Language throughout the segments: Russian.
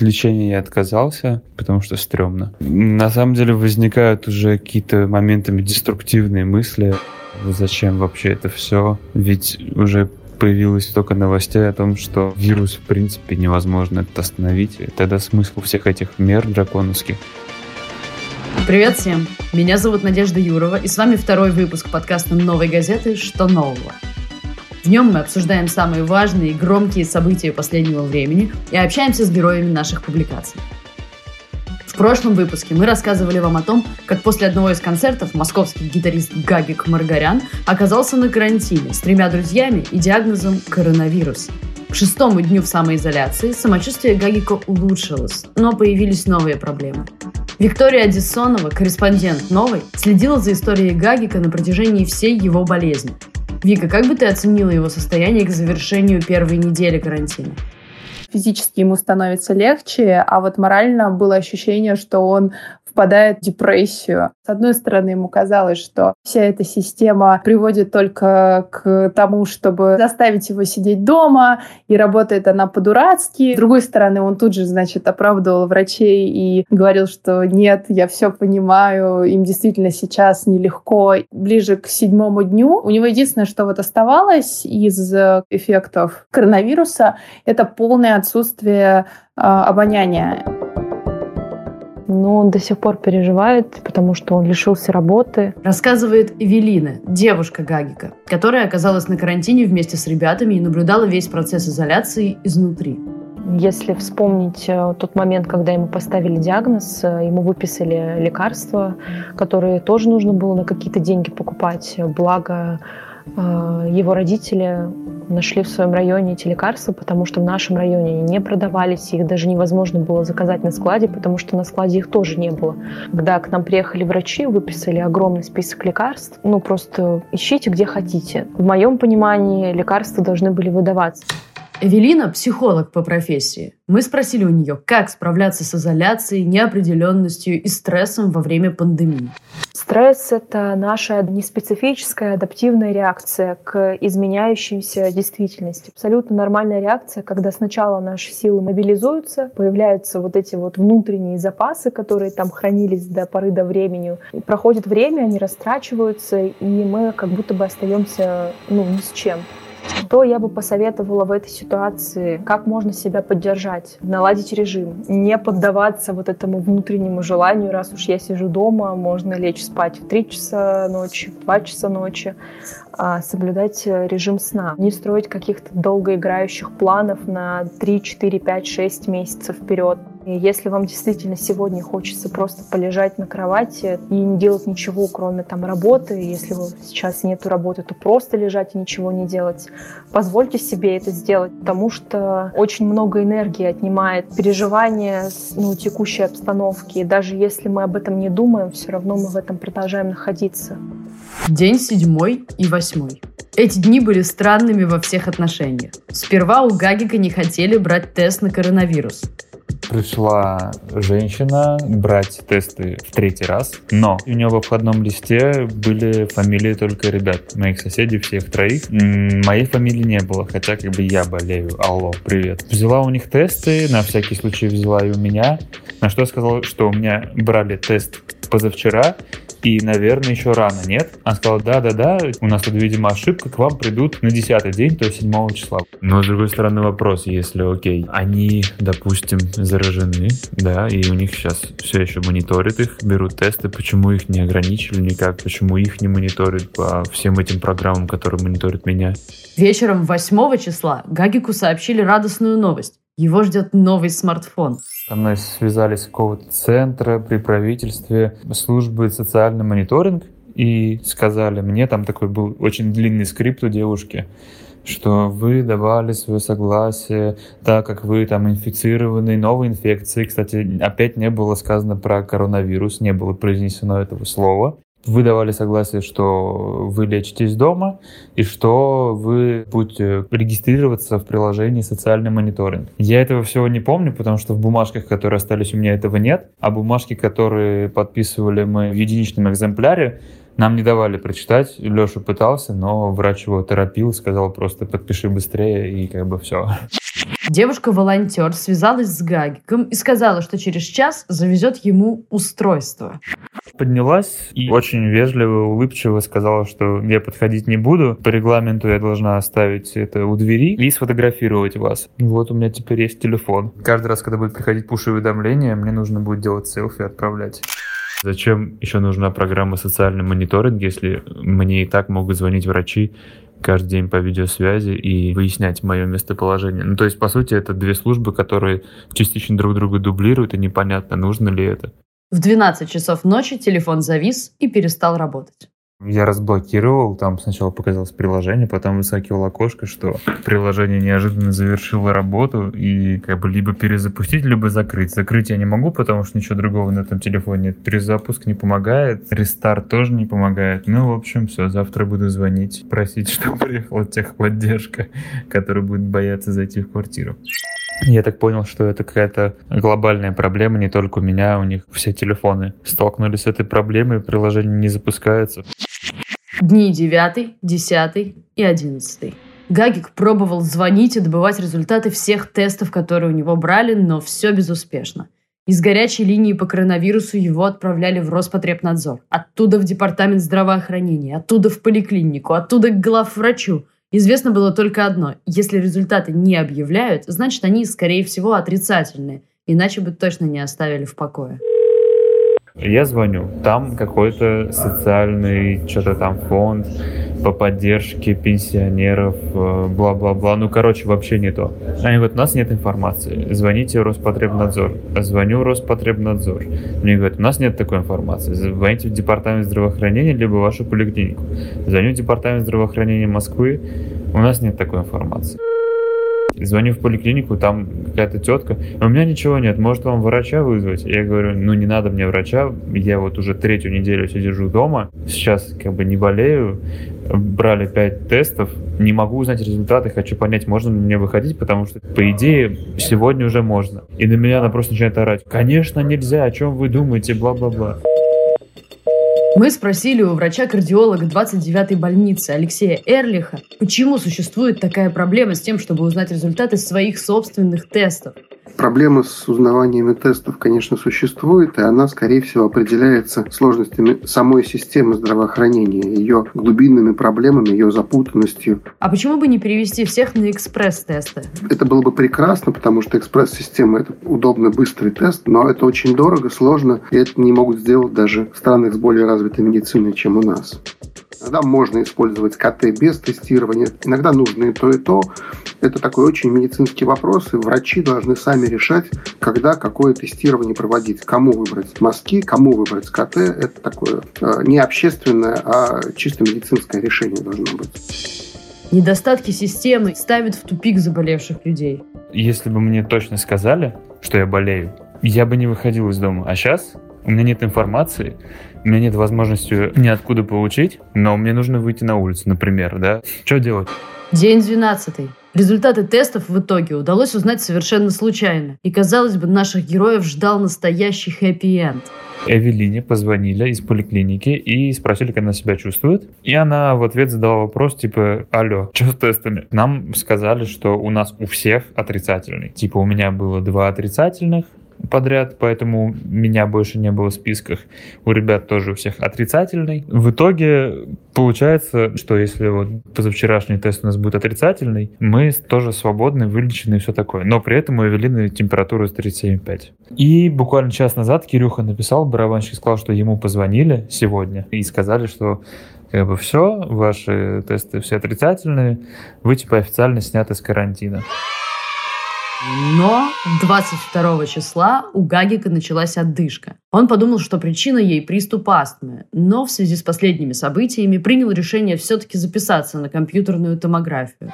От лечения я отказался, потому что стрёмно. На самом деле возникают уже какие-то моментами деструктивные мысли. Зачем вообще это все? Ведь уже появилось только новостей о том, что вирус в принципе невозможно это остановить. Тогда смысл всех этих мер драконовских Привет всем! Меня зовут Надежда Юрова, и с вами второй выпуск подкаста «Новой газеты. Что нового?». В нем мы обсуждаем самые важные и громкие события последнего времени и общаемся с героями наших публикаций. В прошлом выпуске мы рассказывали вам о том, как после одного из концертов московский гитарист Гагик Маргарян оказался на карантине с тремя друзьями и диагнозом коронавирус. К шестому дню в самоизоляции самочувствие Гагика улучшилось, но появились новые проблемы. Виктория Одессонова, корреспондент «Новой», следила за историей Гагика на протяжении всей его болезни – Вика, как бы ты оценила его состояние к завершению первой недели карантина? физически ему становится легче, а вот морально было ощущение, что он впадает в депрессию. С одной стороны, ему казалось, что вся эта система приводит только к тому, чтобы заставить его сидеть дома, и работает она по-дурацки. С другой стороны, он тут же, значит, оправдывал врачей и говорил, что нет, я все понимаю, им действительно сейчас нелегко. Ближе к седьмому дню у него единственное, что вот оставалось из эффектов коронавируса, это полное отсутствие э, обоняния но он до сих пор переживает, потому что он лишился работы. Рассказывает Эвелина, девушка Гагика, которая оказалась на карантине вместе с ребятами и наблюдала весь процесс изоляции изнутри. Если вспомнить э, тот момент, когда ему поставили диагноз, э, ему выписали лекарства, которые тоже нужно было на какие-то деньги покупать. Благо, э, его родители нашли в своем районе эти лекарства, потому что в нашем районе они не продавались, их даже невозможно было заказать на складе, потому что на складе их тоже не было. Когда к нам приехали врачи, выписали огромный список лекарств, ну просто ищите где хотите. В моем понимании лекарства должны были выдаваться. Эвелина – психолог по профессии. Мы спросили у нее, как справляться с изоляцией, неопределенностью и стрессом во время пандемии. Стресс – это наша неспецифическая адаптивная реакция к изменяющейся действительности. Абсолютно нормальная реакция, когда сначала наши силы мобилизуются, появляются вот эти вот внутренние запасы, которые там хранились до поры до времени. И проходит время, они растрачиваются, и мы как будто бы остаемся ну, ни с чем. Что я бы посоветовала в этой ситуации? Как можно себя поддержать? Наладить режим. Не поддаваться вот этому внутреннему желанию, раз уж я сижу дома, можно лечь спать в 3 часа ночи, в 2 часа ночи. А соблюдать режим сна. Не строить каких-то долгоиграющих планов на 3, 4, 5, 6 месяцев вперед. Если вам действительно сегодня хочется просто полежать на кровати и не делать ничего, кроме там работы, если у сейчас нету работы, то просто лежать и ничего не делать, позвольте себе это сделать, потому что очень много энергии отнимает переживание ну, текущей обстановки. И даже если мы об этом не думаем, все равно мы в этом продолжаем находиться. День седьмой и восьмой. Эти дни были странными во всех отношениях. Сперва у Гагика не хотели брать тест на коронавирус пришла женщина брать тесты в третий раз, но у нее в обходном листе были фамилии только ребят, моих соседей, всех троих. Моей фамилии не было, хотя как бы я болею. Алло, привет. Взяла у них тесты, на всякий случай взяла и у меня, на что я сказал, что у меня брали тест позавчера, и, наверное, еще рано, нет? Она сказала, да-да-да, у нас тут, видимо, ошибка, к вам придут на 10 день, то есть 7 числа. Но, с другой стороны, вопрос, если, окей, они, допустим, заражены, да, и у них сейчас все еще мониторят их, берут тесты, почему их не ограничили никак, почему их не мониторят по всем этим программам, которые мониторят меня? Вечером 8 числа Гагику сообщили радостную новость. Его ждет новый смартфон. Со мной связались с какого-то центра при правительстве службы социальный мониторинг и сказали, мне там такой был очень длинный скрипт у девушки, что вы давали свое согласие, так как вы там инфицированы новой инфекцией. Кстати, опять не было сказано про коронавирус, не было произнесено этого слова вы давали согласие, что вы лечитесь дома и что вы будете регистрироваться в приложении «Социальный мониторинг». Я этого всего не помню, потому что в бумажках, которые остались у меня, этого нет, а бумажки, которые подписывали мы в единичном экземпляре, Нам не давали прочитать, Леша пытался, но врач его торопил, сказал просто подпиши быстрее и как бы все. Девушка-волонтер связалась с Гагиком и сказала, что через час завезет ему устройство. Поднялась и очень вежливо, улыбчиво сказала, что я подходить не буду. По регламенту я должна оставить это у двери и сфотографировать вас. Вот у меня теперь есть телефон. Каждый раз, когда будет приходить пуш-уведомление, мне нужно будет делать селфи и отправлять. Зачем еще нужна программа социальный мониторинг, если мне и так могут звонить врачи каждый день по видеосвязи и выяснять мое местоположение. Ну, то есть, по сути, это две службы, которые частично друг друга дублируют, и непонятно, нужно ли это. В 12 часов ночи телефон завис и перестал работать. Я разблокировал, там сначала показалось приложение, потом выскакивало окошко, что приложение неожиданно завершило работу, и как бы либо перезапустить, либо закрыть. Закрыть я не могу, потому что ничего другого на этом телефоне нет. Перезапуск не помогает, рестарт тоже не помогает. Ну, в общем, все, завтра буду звонить, просить, чтобы приехала техподдержка, которая будет бояться зайти в квартиру. Я так понял, что это какая-то глобальная проблема, не только у меня, у них все телефоны столкнулись с этой проблемой, приложение не запускается. Дни 9, 10 и 11. Гагик пробовал звонить и добывать результаты всех тестов, которые у него брали, но все безуспешно. Из горячей линии по коронавирусу его отправляли в Роспотребнадзор, оттуда в департамент здравоохранения, оттуда в поликлинику, оттуда к главврачу. Известно было только одно. Если результаты не объявляют, значит они, скорее всего, отрицательные. Иначе бы точно не оставили в покое. Я звоню, там какой-то социальный, что-то там фонд по поддержке пенсионеров, э, бла-бла-бла. Ну, короче, вообще не то. Они говорят, у нас нет информации, звоните Роспотребнадзор. Звоню Роспотребнадзор. Мне говорят, у нас нет такой информации. Звоните в департамент здравоохранения, либо в вашу поликлинику. Звоню в департамент здравоохранения Москвы, у нас нет такой информации. Звоню в поликлинику, там какая-то тетка, у меня ничего нет, может вам врача вызвать? Я говорю, ну не надо мне врача, я вот уже третью неделю сижу дома, сейчас как бы не болею, брали пять тестов, не могу узнать результаты, хочу понять, можно ли мне выходить, потому что, по идее, сегодня уже можно. И на меня она просто начинает орать, конечно нельзя, о чем вы думаете, бла-бла-бла. Мы спросили у врача-кардиолога 29-й больницы Алексея Эрлиха, почему существует такая проблема с тем, чтобы узнать результаты своих собственных тестов. Проблема с узнаваниями тестов, конечно, существует, и она, скорее всего, определяется сложностями самой системы здравоохранения, ее глубинными проблемами, ее запутанностью. А почему бы не перевести всех на экспресс-тесты? Это было бы прекрасно, потому что экспресс-система – это удобный, быстрый тест, но это очень дорого, сложно, и это не могут сделать даже в странах с более развитой медициной, чем у нас. Иногда можно использовать КТ без тестирования, иногда нужно и то, и то. Это такой очень медицинский вопрос, и врачи должны сами решать, когда какое тестирование проводить, кому выбрать мазки, кому выбрать КТ. Это такое э, не общественное, а чисто медицинское решение должно быть. Недостатки системы ставят в тупик заболевших людей. Если бы мне точно сказали, что я болею, я бы не выходил из дома. А сейчас у меня нет информации, у меня нет возможности ниоткуда получить, но мне нужно выйти на улицу, например, да? Что делать? День 12. Результаты тестов в итоге удалось узнать совершенно случайно. И, казалось бы, наших героев ждал настоящий хэппи-энд. Эвелине позвонили из поликлиники и спросили, как она себя чувствует. И она в ответ задала вопрос, типа, алло, что с тестами? Нам сказали, что у нас у всех отрицательный. Типа, у меня было два отрицательных, подряд, поэтому меня больше не было в списках. У ребят тоже у всех отрицательный. В итоге получается, что если вот позавчерашний тест у нас будет отрицательный, мы тоже свободны, вылечены и все такое. Но при этом у Эвелины температура 37,5. И буквально час назад Кирюха написал, барабанщик сказал, что ему позвонили сегодня и сказали, что как бы все, ваши тесты все отрицательные, вы типа официально сняты с карантина. Но 22 числа у Гагика началась отдышка. Он подумал, что причина ей приступ астмы, но в связи с последними событиями принял решение все-таки записаться на компьютерную томографию.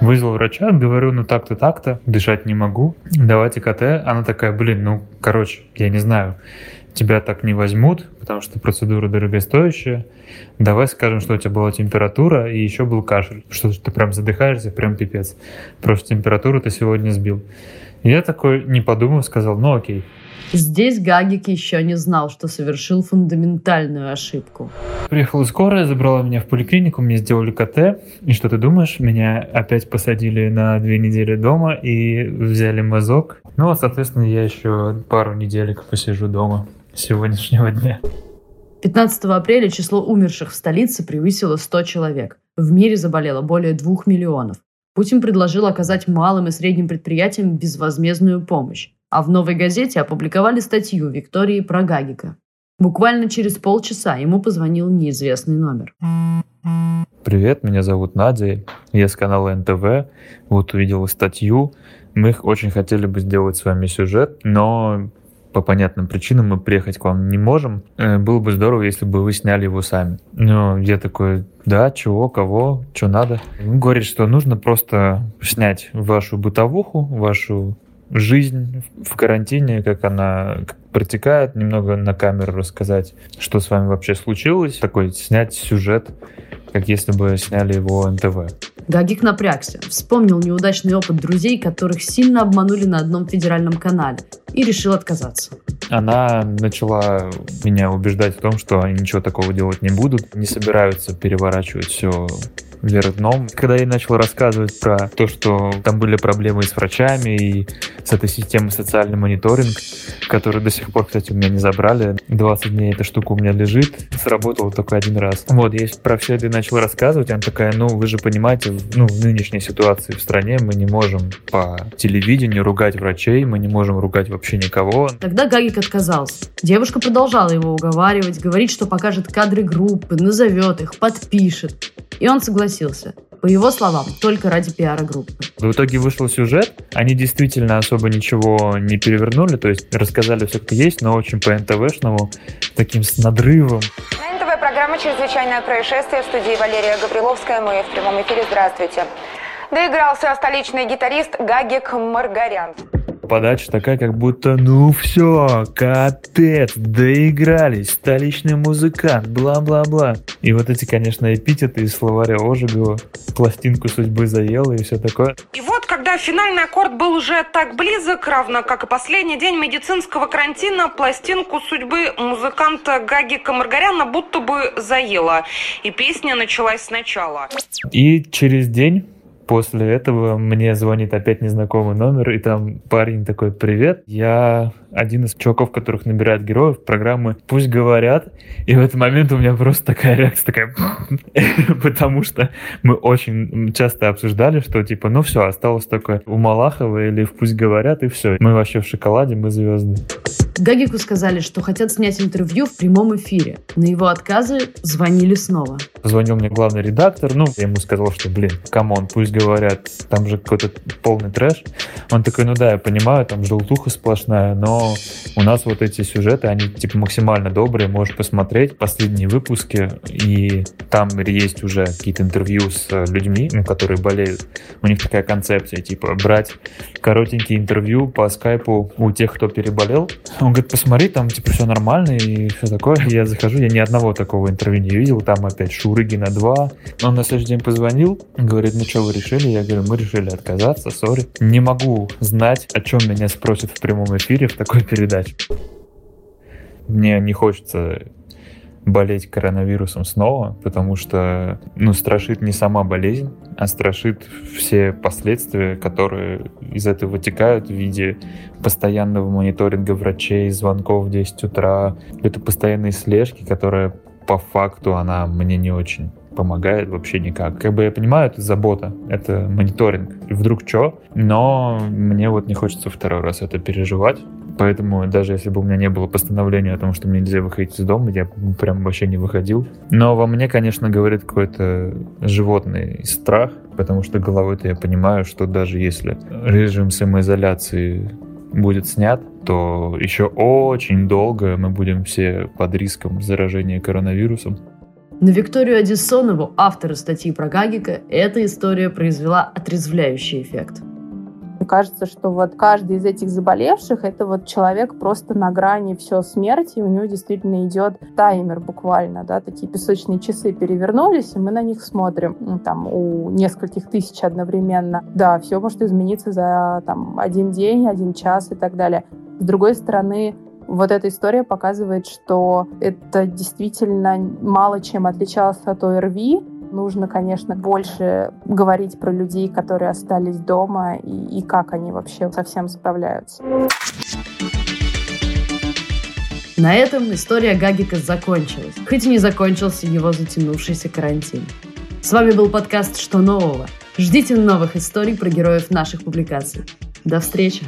Вызвал врача, говорю, ну так-то, так-то, дышать не могу, давайте КТ. Она такая, блин, ну, короче, я не знаю, тебя так не возьмут, потому что процедура дорогостоящая. Давай скажем, что у тебя была температура и еще был кашель. Что ты прям задыхаешься, прям пипец. Просто температуру ты сегодня сбил. И я такой, не подумав, сказал, ну окей. Здесь Гагик еще не знал, что совершил фундаментальную ошибку. Приехала скорая, забрала меня в поликлинику, мне сделали КТ. И что ты думаешь? Меня опять посадили на две недели дома и взяли мазок. Ну вот, соответственно, я еще пару неделек посижу дома сегодняшнего дня. 15 апреля число умерших в столице превысило 100 человек. В мире заболело более 2 миллионов. Путин предложил оказать малым и средним предприятиям безвозмездную помощь а в «Новой газете» опубликовали статью Виктории про Гагика. Буквально через полчаса ему позвонил неизвестный номер. Привет, меня зовут Надя, я с канала НТВ. Вот увидела статью. Мы очень хотели бы сделать с вами сюжет, но по понятным причинам мы приехать к вам не можем. Э, было бы здорово, если бы вы сняли его сами. Но я такой, да, чего, кого, что надо. Он говорит, что нужно просто снять вашу бытовуху, вашу жизнь в карантине, как она протекает, немного на камеру рассказать, что с вами вообще случилось, такой снять сюжет, как если бы сняли его НТВ. Гагик напрягся, вспомнил неудачный опыт друзей, которых сильно обманули на одном федеральном канале, и решил отказаться. Она начала меня убеждать в том, что они ничего такого делать не будут, не собираются переворачивать все вверх дном. Когда я начал рассказывать про то, что там были проблемы с врачами и с этой системой социальный мониторинг, который до сих пор, кстати, у меня не забрали. 20 дней эта штука у меня лежит. Сработала только один раз. Вот, я про все это начал рассказывать. Она такая, ну, вы же понимаете, ну, в нынешней ситуации в стране мы не можем по телевидению ругать врачей, мы не можем ругать вообще никого. Тогда Гагик отказался. Девушка продолжала его уговаривать, говорить, что покажет кадры группы, назовет их, подпишет. И он согласился. По его словам, только ради пиара группы. В итоге вышел сюжет. Они действительно особо ничего не перевернули, то есть рассказали все, как есть, но очень по НТВшному, таким с надрывом. На НТВ программа «Чрезвычайное происшествие» в студии Валерия Гавриловская. Мы в прямом эфире. Здравствуйте. Доигрался столичный гитарист Гагик Маргарян подача такая, как будто ну все, капец, доигрались, столичный музыкант, бла-бла-бла. И вот эти, конечно, эпитеты из словаря Ожегова, пластинку судьбы заела и все такое. И вот, когда финальный аккорд был уже так близок, равно как и последний день медицинского карантина, пластинку судьбы музыканта Гагика Маргаряна будто бы заела. И песня началась сначала. И через день После этого мне звонит опять незнакомый номер, и там парень такой, привет, я один из чуваков, которых набирают героев программы «Пусть говорят». И в этот момент у меня просто такая реакция, такая... Потому что мы очень часто обсуждали, что типа, ну все, осталось только у Малахова или в «Пусть говорят», и все. Мы вообще в шоколаде, мы звезды. Гагику сказали, что хотят снять интервью в прямом эфире. На его отказы звонили снова. Позвонил мне главный редактор, ну, я ему сказал, что, блин, come on, пусть говорят, там же какой-то полный трэш. Он такой, ну да, я понимаю, там желтуха сплошная, но у нас вот эти сюжеты, они типа максимально добрые, можешь посмотреть последние выпуски, и там есть уже какие-то интервью с людьми, ну, которые болеют. У них такая концепция, типа, брать коротенькие интервью по скайпу у тех, кто переболел, он говорит, посмотри, там типа все нормально и все такое. Я захожу, я ни одного такого интервью не видел, там опять Шурыгина 2. Он на следующий день позвонил, говорит, ну что вы решили? Я говорю, мы решили отказаться, сори. Не могу знать, о чем меня спросят в прямом эфире в такой передаче. Мне не хочется болеть коронавирусом снова, потому что, ну, страшит не сама болезнь, а страшит все последствия, которые из этого вытекают в виде постоянного мониторинга врачей, звонков в 10 утра, это постоянные слежки, которая по факту она мне не очень помогает вообще никак. Как бы я понимаю, это забота, это мониторинг. Вдруг что? Но мне вот не хочется второй раз это переживать. Поэтому даже если бы у меня не было постановления о том, что мне нельзя выходить из дома, я прям вообще не выходил. Но во мне, конечно, говорит какой-то животный страх, потому что головой-то я понимаю, что даже если режим самоизоляции будет снят, то еще очень долго мы будем все под риском заражения коронавирусом. На Викторию Одиссонову, автора статьи про Гагика, эта история произвела отрезвляющий эффект. Мне кажется, что вот каждый из этих заболевших — это вот человек просто на грани все смерти, у него действительно идет таймер буквально, да, такие песочные часы перевернулись, и мы на них смотрим, ну, там, у нескольких тысяч одновременно. Да, все может измениться за там один день, один час и так далее. С другой стороны, вот эта история показывает, что это действительно мало чем отличалось от ОРВИ. Нужно, конечно, больше говорить про людей, которые остались дома, и, и как они вообще со всем справляются. На этом история Гагика закончилась, хоть и не закончился его затянувшийся карантин. С вами был подкаст «Что нового?». Ждите новых историй про героев наших публикаций. До встречи!